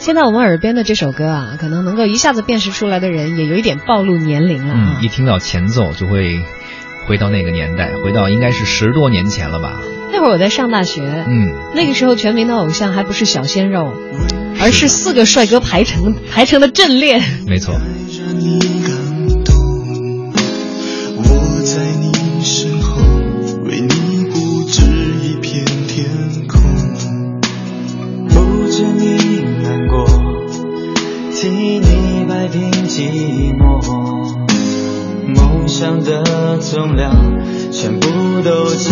现在我们耳边的这首歌啊，可能能够一下子辨识出来的人，也有一点暴露年龄了啊。嗯，一听到前奏就会回到那个年代，回到应该是十多年前了吧？那会儿我在上大学，嗯，那个时候全民的偶像还不是小鲜肉，而是四个帅哥排成排成的阵列。没错。寂寞，梦想的重量全部都交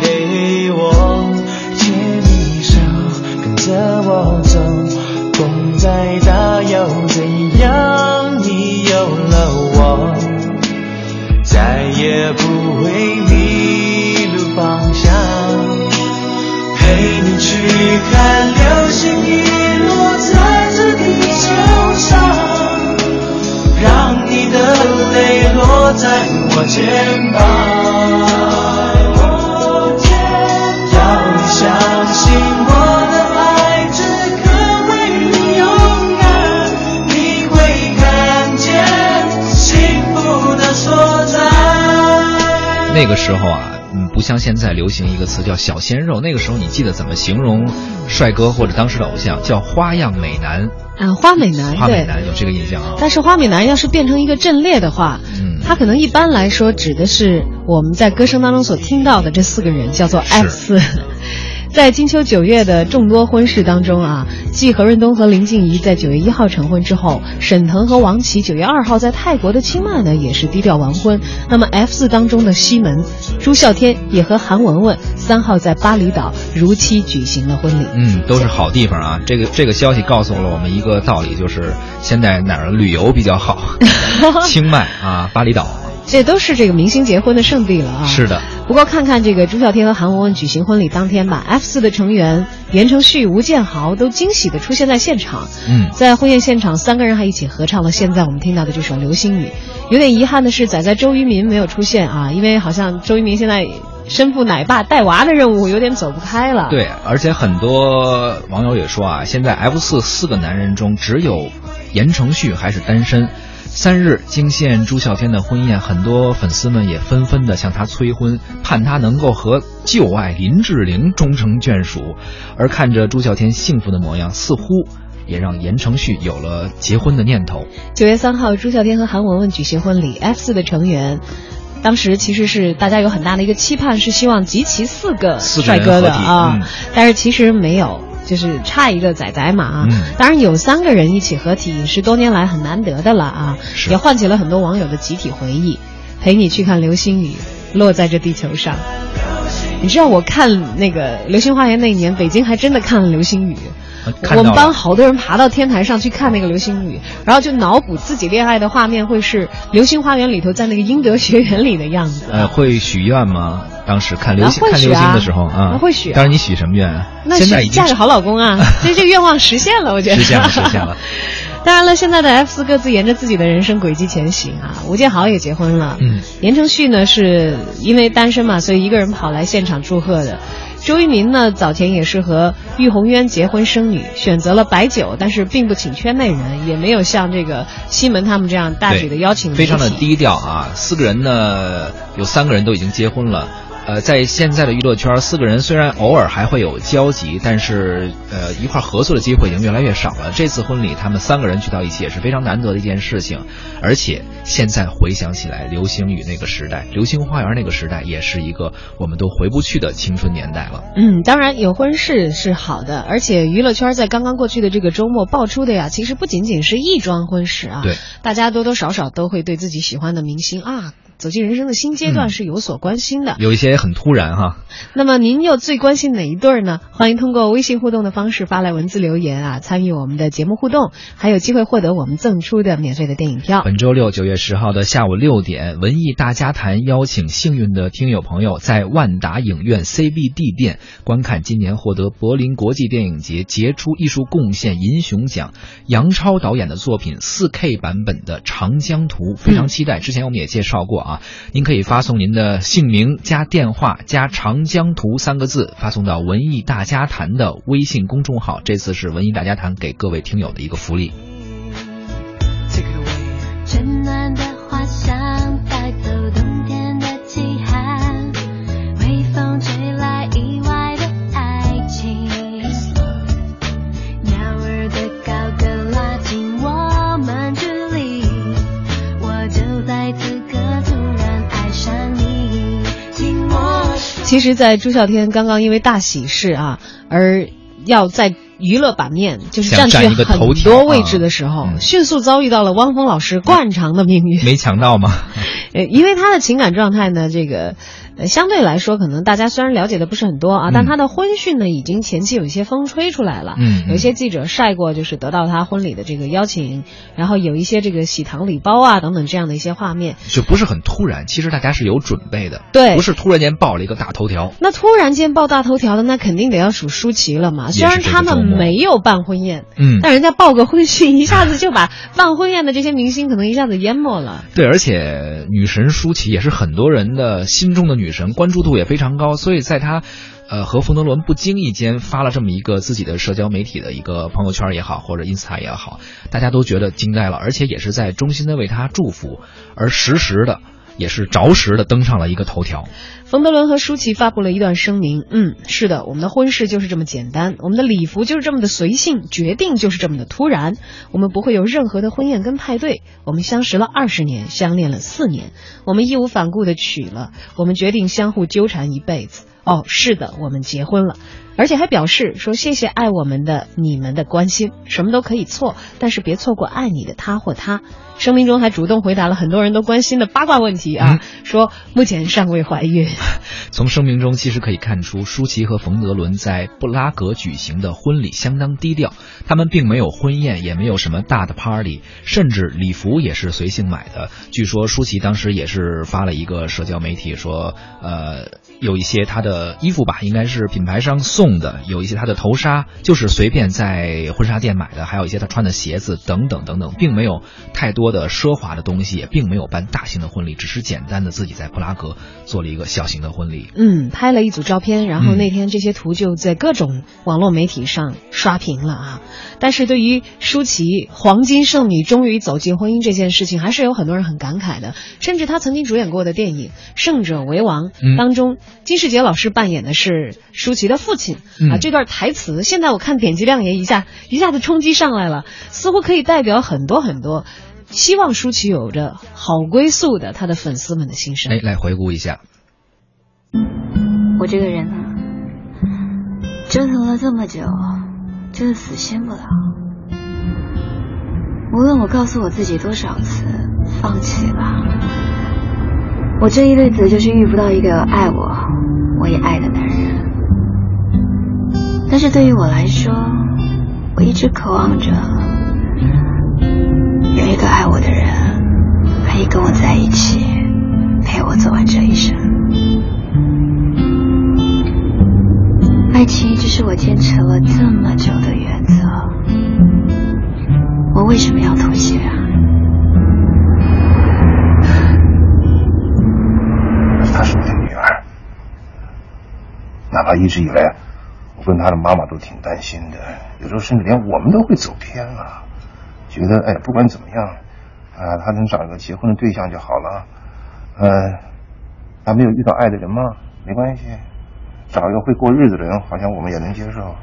给我，牵你手，跟着我走，风再大又怎样？你有了我。再也不会迷路方向，陪你去看流星雨落在这地球上，你的泪落在我肩膀。要你相信我的爱只可为你勇敢，你会看见幸福的所在。那个时候啊，嗯，不像现在流行一个词叫“小鲜肉”。那个时候，你记得怎么形容帅哥或者当时的偶像？叫“花样美男”。啊，花美男，花美男有这个印象啊。但是花美男要是变成一个阵列的话，嗯，他可能一般来说指的是我们在歌声当中所听到的这四个人，叫做 F 四。在金秋九月的众多婚事当中啊，继何润东和林静怡在九月一号成婚之后，沈腾和王琦九月二号在泰国的清迈呢也是低调完婚。那么 F 四当中的西门朱孝天也和韩文文三号在巴厘岛如期举行了婚礼。嗯，都是好地方啊。这个这个消息告诉了我们一个道理，就是现在哪儿旅游比较好？清迈啊，巴厘岛。这都是这个明星结婚的圣地了啊！是的。不过看看这个朱孝天和韩文文举行婚礼当天吧，F 四的成员言承旭、吴建豪都惊喜的出现在现场。嗯，在婚宴现场，三个人还一起合唱了现在我们听到的这首《流星雨》。有点遗憾的是，仔仔周渝民没有出现啊，因为好像周渝民现在身负奶爸带娃的任务，有点走不开了。对，而且很多网友也说啊，现在 F 四四个男人中只有言承旭还是单身。三日惊现朱孝天的婚宴，很多粉丝们也纷纷的向他催婚，盼他能够和旧爱林志玲终成眷属。而看着朱孝天幸福的模样，似乎也让言承旭有了结婚的念头。九月三号，朱孝天和韩雯雯举行婚礼，F 四的成员。当时其实是大家有很大的一个期盼，是希望集齐四个帅哥的啊，嗯、但是其实没有。就是差一个仔仔嘛啊，嗯、当然有三个人一起合体是多年来很难得的了啊，也唤起了很多网友的集体回忆。陪你去看流星雨落在这地球上，你知道我看那个《流星花园》那一年，北京还真的看了流星雨。我们班好多人爬到天台上去看那个流星雨，然后就脑补自己恋爱的画面会是《流星花园》里头在那个英德学园里的样子。呃，会许愿吗？当时看流星、啊、看流星的时候啊，会许、啊。当然你许什么愿？那现在已经嫁个好老公啊，所 以这个愿望实现了，我觉得实现了，实现了。当然了，现在的 F 四各自沿着自己的人生轨迹前行啊。吴建豪也结婚了，嗯，言承旭呢是因为单身嘛，所以一个人跑来现场祝贺的。周渝民呢早前也是和玉红渊结婚生女，选择了白酒，但是并不请圈内人，也没有像这个西门他们这样大举的邀请，非常的低调啊。四个人呢，有三个人都已经结婚了。呃，在现在的娱乐圈，四个人虽然偶尔还会有交集，但是呃一块合作的机会已经越来越少了。这次婚礼，他们三个人聚到一起也是非常难得的一件事情。而且现在回想起来，流星雨那个时代，流星花园那个时代，也是一个我们都回不去的青春年代了。嗯，当然有婚事是好的，而且娱乐圈在刚刚过去的这个周末爆出的呀，其实不仅仅是一桩婚事啊，对，大家多多少少都会对自己喜欢的明星啊。走进人生的新阶段是有所关心的，嗯、有一些也很突然哈。那么您又最关心哪一对呢？欢迎通过微信互动的方式发来文字留言啊，参与我们的节目互动，还有机会获得我们赠出的免费的电影票。本周六九月十号的下午六点，文艺大家谈邀请幸运的听友朋友在万达影院 CBD 店观看今年获得柏林国际电影节杰出艺术贡献银熊奖杨超导演的作品四 K 版本的《长江图》，非常期待。之前我们也介绍过。啊，您可以发送您的姓名加电话加长江图三个字，发送到文艺大家谈的微信公众号。这次是文艺大家谈给各位听友的一个福利。其实，在朱孝天刚刚因为大喜事啊，而要在娱乐版面就是想占据很多位置的时候，啊嗯迅速遭遇到了汪峰老师惯常的命运。没抢到吗？呃，因为他的情感状态呢，这个呃相对来说，可能大家虽然了解的不是很多啊，嗯但他的婚讯呢，已经前期有一些风吹出来了。嗯嗯有一些记者晒过，就是得到他婚礼的这个邀请，然后有一些这个喜糖礼包啊等等这样的一些画面。就不是很突然，其实大家是有准备的，对不是突然间爆了一个大头条。那突然间爆大头条的，那肯定得要数舒淇了嘛。虽然他们没有办婚宴，嗯，但人家爆个婚讯，一下子就把办婚宴的这些明星可能一下子淹没了。对，而且女神舒淇也是很多人的心中的女女神，关注度也非常高，所以在她。呃，和冯德伦不经意间发了这么一个自己的社交媒体的一个朋友圈也好，或者 ins 也好，大家都觉得惊呆了，而且也是在衷心的为他祝福，而实时的也是着实的登上了一个头条。冯德伦和舒淇发布了一段声明，嗯，是的，我们的婚事就是这么简单，我们的礼服就是这么的随性，决定就是这么的突然，我们不会有任何的婚宴跟派对，我们相识了二十年，相恋了四年，我们义无反顾的娶了，我们决定相互纠缠一辈子。哦，是的，我们结婚了，而且还表示说谢谢爱我们的你们的关心，什么都可以错，但是别错过爱你的他或他。声明中还主动回答了很多人都关心的八卦问题啊，说目前尚未怀孕。从声明中其实可以看出，舒淇和冯德伦在布拉格举行的婚礼相当低调，他们并没有婚宴，也没有什么大的 party，甚至礼服也是随性买的。据说舒淇当时也是发了一个社交媒体说，呃，有一些她的衣服吧，应该是品牌商送的，有一些她的头纱就是随便在婚纱店买的，还有一些她穿的鞋子等等等等，并没有太多的奢华的东西，也并没有办大型的婚礼，只是简单的自己在布拉格做了一个小型的婚礼。嗯，拍了一组照片，然后那天这些图就在各种网络媒体上刷屏了啊。但是对于舒淇黄金剩女终于走进婚姻这件事情，还是有很多人很感慨的。甚至她曾经主演过的电影《胜者为王》当中，金世杰老师扮演的是舒淇的父亲、啊。嗯这段台词现在我看点击量也一下一下子冲击上来了，似乎可以代表很多很多希望舒淇有着好归宿的他的粉丝们的心声。哎，来回顾一下，我这个人啊，折腾了这么久，就是死心不了。无论我告诉我自己多少次放弃吧，我这一辈子就是遇不到一个爱我，我也爱的男人。但是对于我来说，我一直渴望着有一个爱我的人，可以跟我在一起，陪我走完这一生。爱情一直是我坚持了这么久的原则，我为什么要妥协啊？她是我的女儿，哪怕一直以来，跟他的妈妈都挺担心的，有时候甚至连我们都会走偏了，觉得哎，不管怎么样，啊，他能找一个结婚的对象就好了，呃，还没有遇到爱的人吗？没关系，找一个会过日子的人，好像我们也能接受。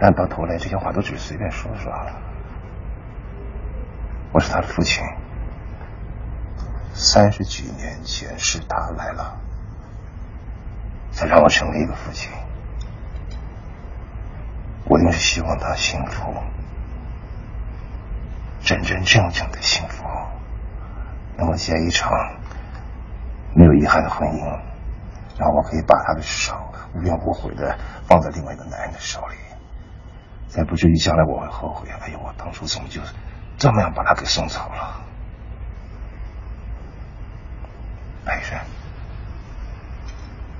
但到头来，这些话都只是随便说说。我是他的父亲。三十几年前是他来了，才让我成为一个父亲。我一定是希望他幸福，真真正正的幸福，能够结一场没有遗憾的婚姻，然后我可以把他的手无怨无悔的放在另外一个男人的手里，才不至于将来我会后悔。哎呦，我当初怎么就这么样把他给送走了？爱人，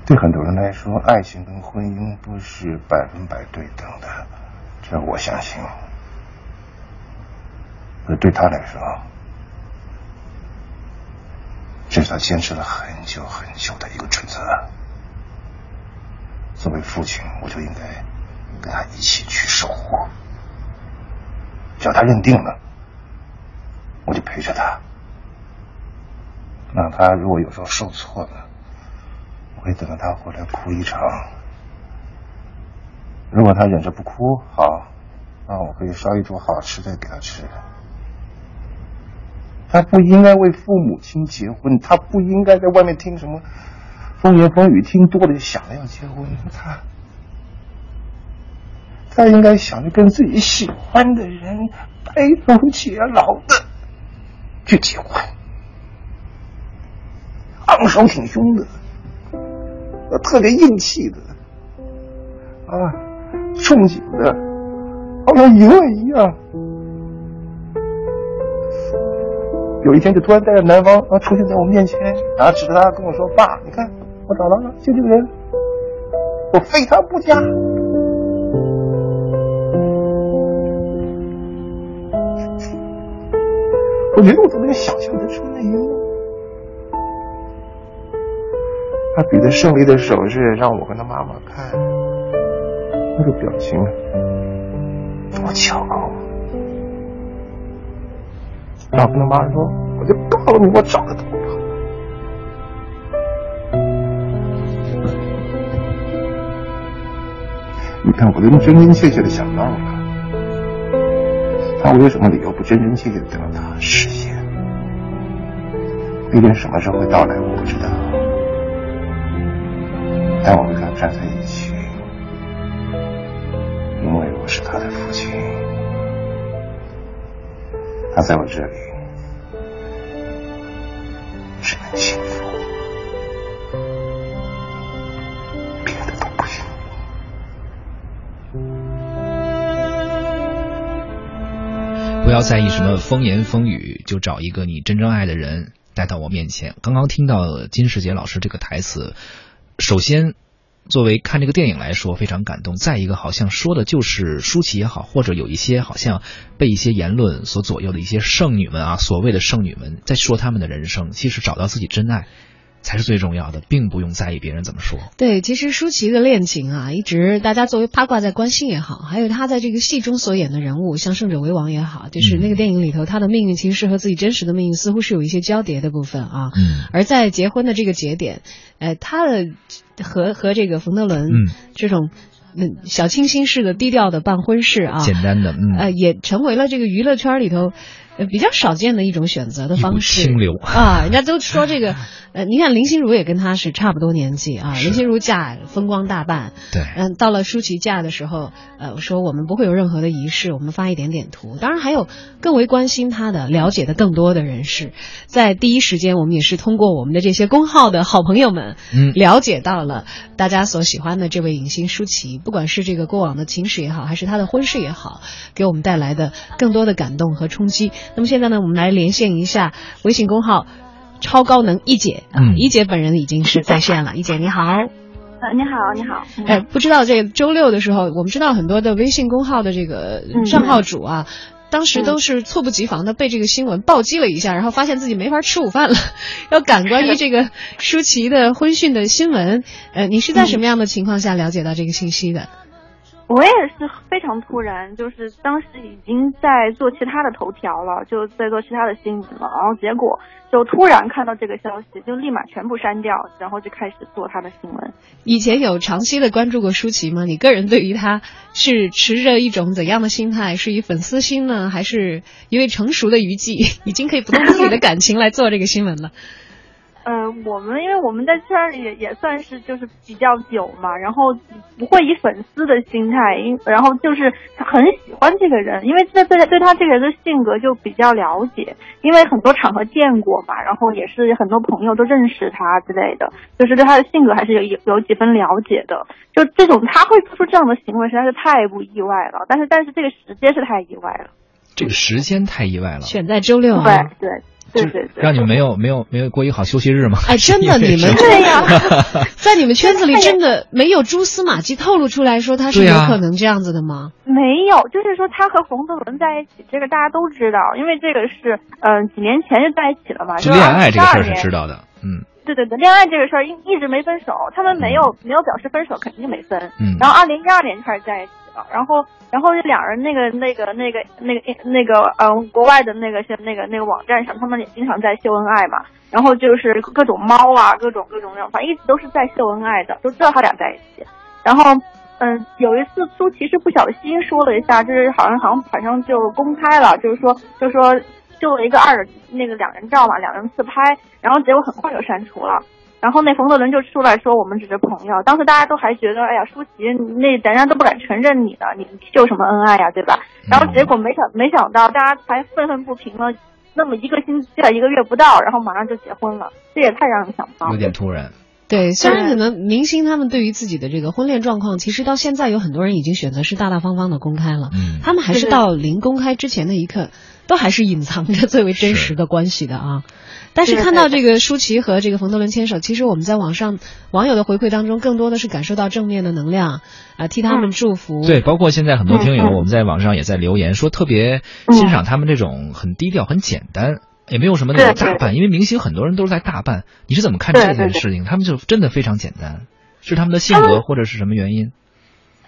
对很多人来说，爱情跟婚姻不是百分百对等的，这我相信。可对他来说，这是他坚持了很久很久的一个准则。作为父亲，我就应该跟他一起去守护。只要他认定了，我就陪着他。那他如果有时候受挫了，会等着他回来哭一场。如果他忍着不哭，好，那我可以烧一桌好吃的给他吃。他不应该为父母亲结婚，他不应该在外面听什么风言风语，听多了就想着要结婚。他，他应该想着跟自己喜欢的人白头偕老的去结婚，昂首挺胸的，特别硬气的，啊，憧憬的，好像赢了一样。有一天就突然带着男方啊出现在我面前，然后指着他跟我说：“爸，你看我找到了，就这个人，我非他不嫁。”我觉得我怎么也想象得出那一幕。他比着胜利的手势让我跟他妈妈看，那个表情多巧啊！然后跟他妈说：“我就告诉你，我找得到。”你看，我都真真切切的想到了，那我有什么理由不真真切切的等到他实现？毕竟什么时候会到来，我不知道。但我会跟他站在一起，因为我是他的父亲。他在我这里只能幸福，别的都不行。不要在意什么风言风语，就找一个你真正爱的人带到我面前。刚刚听到金世杰老师这个台词，首先。作为看这个电影来说非常感动，再一个好像说的就是舒淇也好，或者有一些好像被一些言论所左右的一些剩女们啊，所谓的剩女们在说他们的人生，其实找到自己真爱才是最重要的，并不用在意别人怎么说。对，其实舒淇的恋情啊，一直大家作为八卦在关心也好，还有她在这个戏中所演的人物，像胜者为王也好，就是那个电影里头，她的命运其实是和自己真实的命运似乎是有一些交叠的部分啊。嗯。而在结婚的这个节点，呃，她的。和和这个冯德伦这种嗯小清新式的低调的办婚事啊，简单的嗯呃也成为了这个娱乐圈里头呃比较少见的一种选择的方式。清流 啊，人家都说这个呃，你看林心如也跟他是差不多年纪啊，林心如嫁风光大半，对，嗯，到了舒淇嫁的时候，呃，我说我们不会有任何的仪式，我们发一点点图。当然还有更为关心她的、了解的更多的人士，在第一时间，我们也是通过我们的这些公号的好朋友们，嗯，了解到了大家所喜欢的这位影星舒淇，不管是这个过往的情史也好，还是她的婚事也好，给我们带来的更多的感动和冲击。那么现在呢，我们来连线一下微信公号。超高能一姐啊，一姐本人已经是在线了。一姐你好，呃，你好，你好。哎，不知道这个周六的时候，我们知道很多的微信公号的这个账号主啊，当时都是猝不及防的被这个新闻暴击了一下，然后发现自己没法吃午饭了，要赶关于这个舒淇的婚讯的新闻。呃，你是在什么样的情况下了解到这个信息的？我也是非常突然，就是当时已经在做其他的头条了，就在做其他的新闻了，然后结果就突然看到这个消息，就立马全部删掉，然后就开始做他的新闻。以前有长期的关注过舒淇吗？你个人对于他是持着一种怎样的心态？是以粉丝心呢，还是因为成熟的虞姬已经可以不动自己的感情来做这个新闻了？呃，我们因为我们在圈里也也算是就是比较久嘛，然后不会以粉丝的心态，因然后就是很喜欢这个人，因为对对对他这个人的性格就比较了解，因为很多场合见过嘛，然后也是很多朋友都认识他之类的，就是对他的性格还是有有有几分了解的。就这种他会做出这样的行为，实在是太不意外了。但是但是这个时间是太意外了，这个时间太意外了，选在周六，对对。对对对，让你们没有没有没有过一个好休息日吗？哎，真的，你们对呀，在你们圈子里真的没有蛛丝马迹透露出来说他是有可能这样子的吗？没有，就是说他和冯德伦在一起，这个大家都知道，因为这个是嗯几年前就在一起了嘛，就恋爱这个事儿是知道的，嗯。对对对，恋爱这个事儿一一直没分手，他们没有没有表示分手，肯定没分。嗯。然后二零一二年开始在一起了，然后然后两人那个那个那个那个那个嗯国外的那个那个那个网站上，他们也经常在秀恩爱嘛。然后就是各种猫啊，各种各种那种，反正一直都是在秀恩爱的，都知道他俩在一起。然后嗯，有一次舒淇是不小心说了一下，就是好像好像好像就公开了，就是说就是说。就了一个二那个两人照嘛，两人自拍，然后结果很快就删除了。然后那冯德伦就出来说我们只是朋友。当时大家都还觉得，哎呀，舒淇那人家都不敢承认你的，你秀什么恩爱呀，对吧？然后结果没想没想到，大家还愤愤不平了，那么一个星期一个月不到，然后马上就结婚了，这也太让人想不到。有点突然。对，虽然可能明星他们对于自己的这个婚恋状况，其实到现在有很多人已经选择是大大方方的公开了，嗯，他们还是到临公开之前的一刻，都还是隐藏着最为真实的关系的啊。但是看到这个舒淇和这个冯德伦牵手，其实我们在网上网友的回馈当中，更多的是感受到正面的能量啊，替他们祝福。对，包括现在很多听友，我们在网上也在留言说，特别欣赏他们这种很低调、很简单。也没有什么那种大办，因为明星很多人都是在大办。你是怎么看这件事情？他们就真的非常简单，是他们的性格或者是什么原因？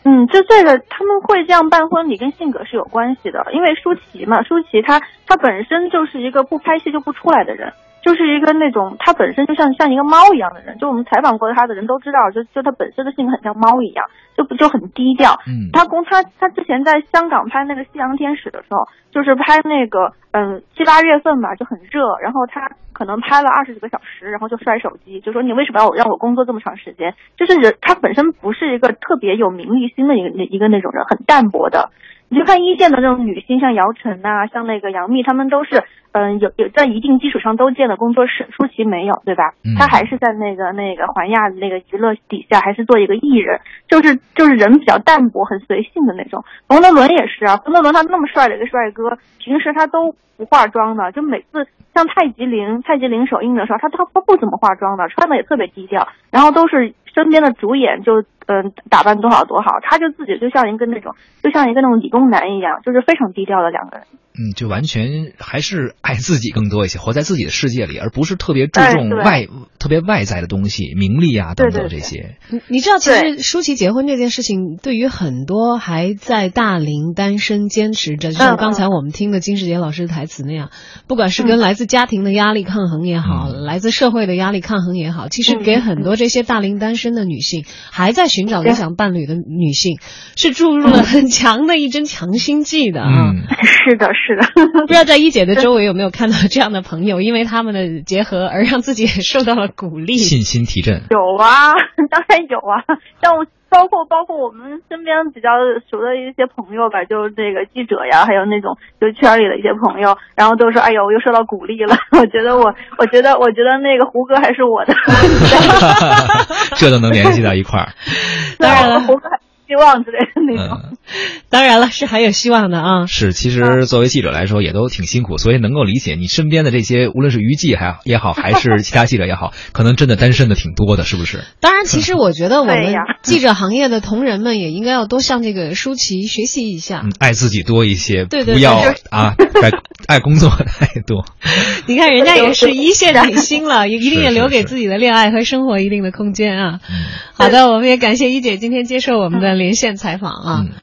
嗯，就这个他们会这样办婚礼跟性格是有关系的。因为舒淇嘛，舒淇她她本身就是一个不拍戏就不出来的人。就是一个那种，他本身就像像一个猫一样的人，就我们采访过他的人都知道，就就他本身的性格很像猫一样，就不就很低调。嗯，他公他他之前在香港拍那个《夕阳天使》的时候，就是拍那个嗯七八月份吧，就很热，然后他可能拍了二十几个小时，然后就摔手机，就说你为什么要让我工作这么长时间？就是人他本身不是一个特别有名利心的一个一个那种人，很淡薄的。你就看一线的那种女星，像姚晨呐，像那个杨幂，她们都是，嗯，有有在一定基础上都建了工作室。舒淇没有，对吧？她还是在那个那个环亚那个娱乐底下，还是做一个艺人，就是就是人比较淡薄、很随性的那种。冯德伦也是啊，冯德伦他那么帅的一个帅哥，平时他都不化妆的，就每次像太极陵太极陵首映的时候，他他他不怎么化妆的，穿的也特别低调，然后都是身边的主演就。嗯，打扮多好多好，他就自己就像一个那种，就像一个那种理工男一样，就是非常低调的两个人。嗯，就完全还是爱自己更多一些，活在自己的世界里，而不是特别注重外、特别外在的东西，名利啊等等这些。你你知道，其实舒淇结婚这件事情，对于很多还在大龄单身坚持着，就像刚才我们听的金世杰老师的台词那样，不管是跟来自家庭的压力抗衡也好，来自社会的压力抗衡也好，其实给很多这些大龄单身的女性，还在寻找理想伴侣的女性，是注入了很强的一针强心剂的啊！是的，是。的，不知道在一姐的周围有没有看到这样的朋友，因为他们的结合而让自己也受到了鼓励，信心提振。有啊，当然有啊，像包括包括我们身边比较熟的一些朋友吧，就是这个记者呀，还有那种就圈里的一些朋友，然后都说：“哎呦，我又受到鼓励了。”我觉得我，我觉得，我觉得那个胡歌还是我的，这都能联系到一块儿。当然了，胡歌。希望之类的那种，当然了，是还有希望的啊。是，其实作为记者来说，也都挺辛苦，所以能够理解你身边的这些，无论是娱记还也好，还是其他记者也好，可能真的单身的挺多的，是不是？当然，其实我觉得我们记者行业的同仁们也应该要多向这个舒淇学习一下，爱自己多一些，对对，不要啊，爱爱工作太多。你看，人家也是一线明星了，也一定也留给自己的恋爱和生活一定的空间啊。好的，我们也感谢一姐今天接受我们的。连线采访啊。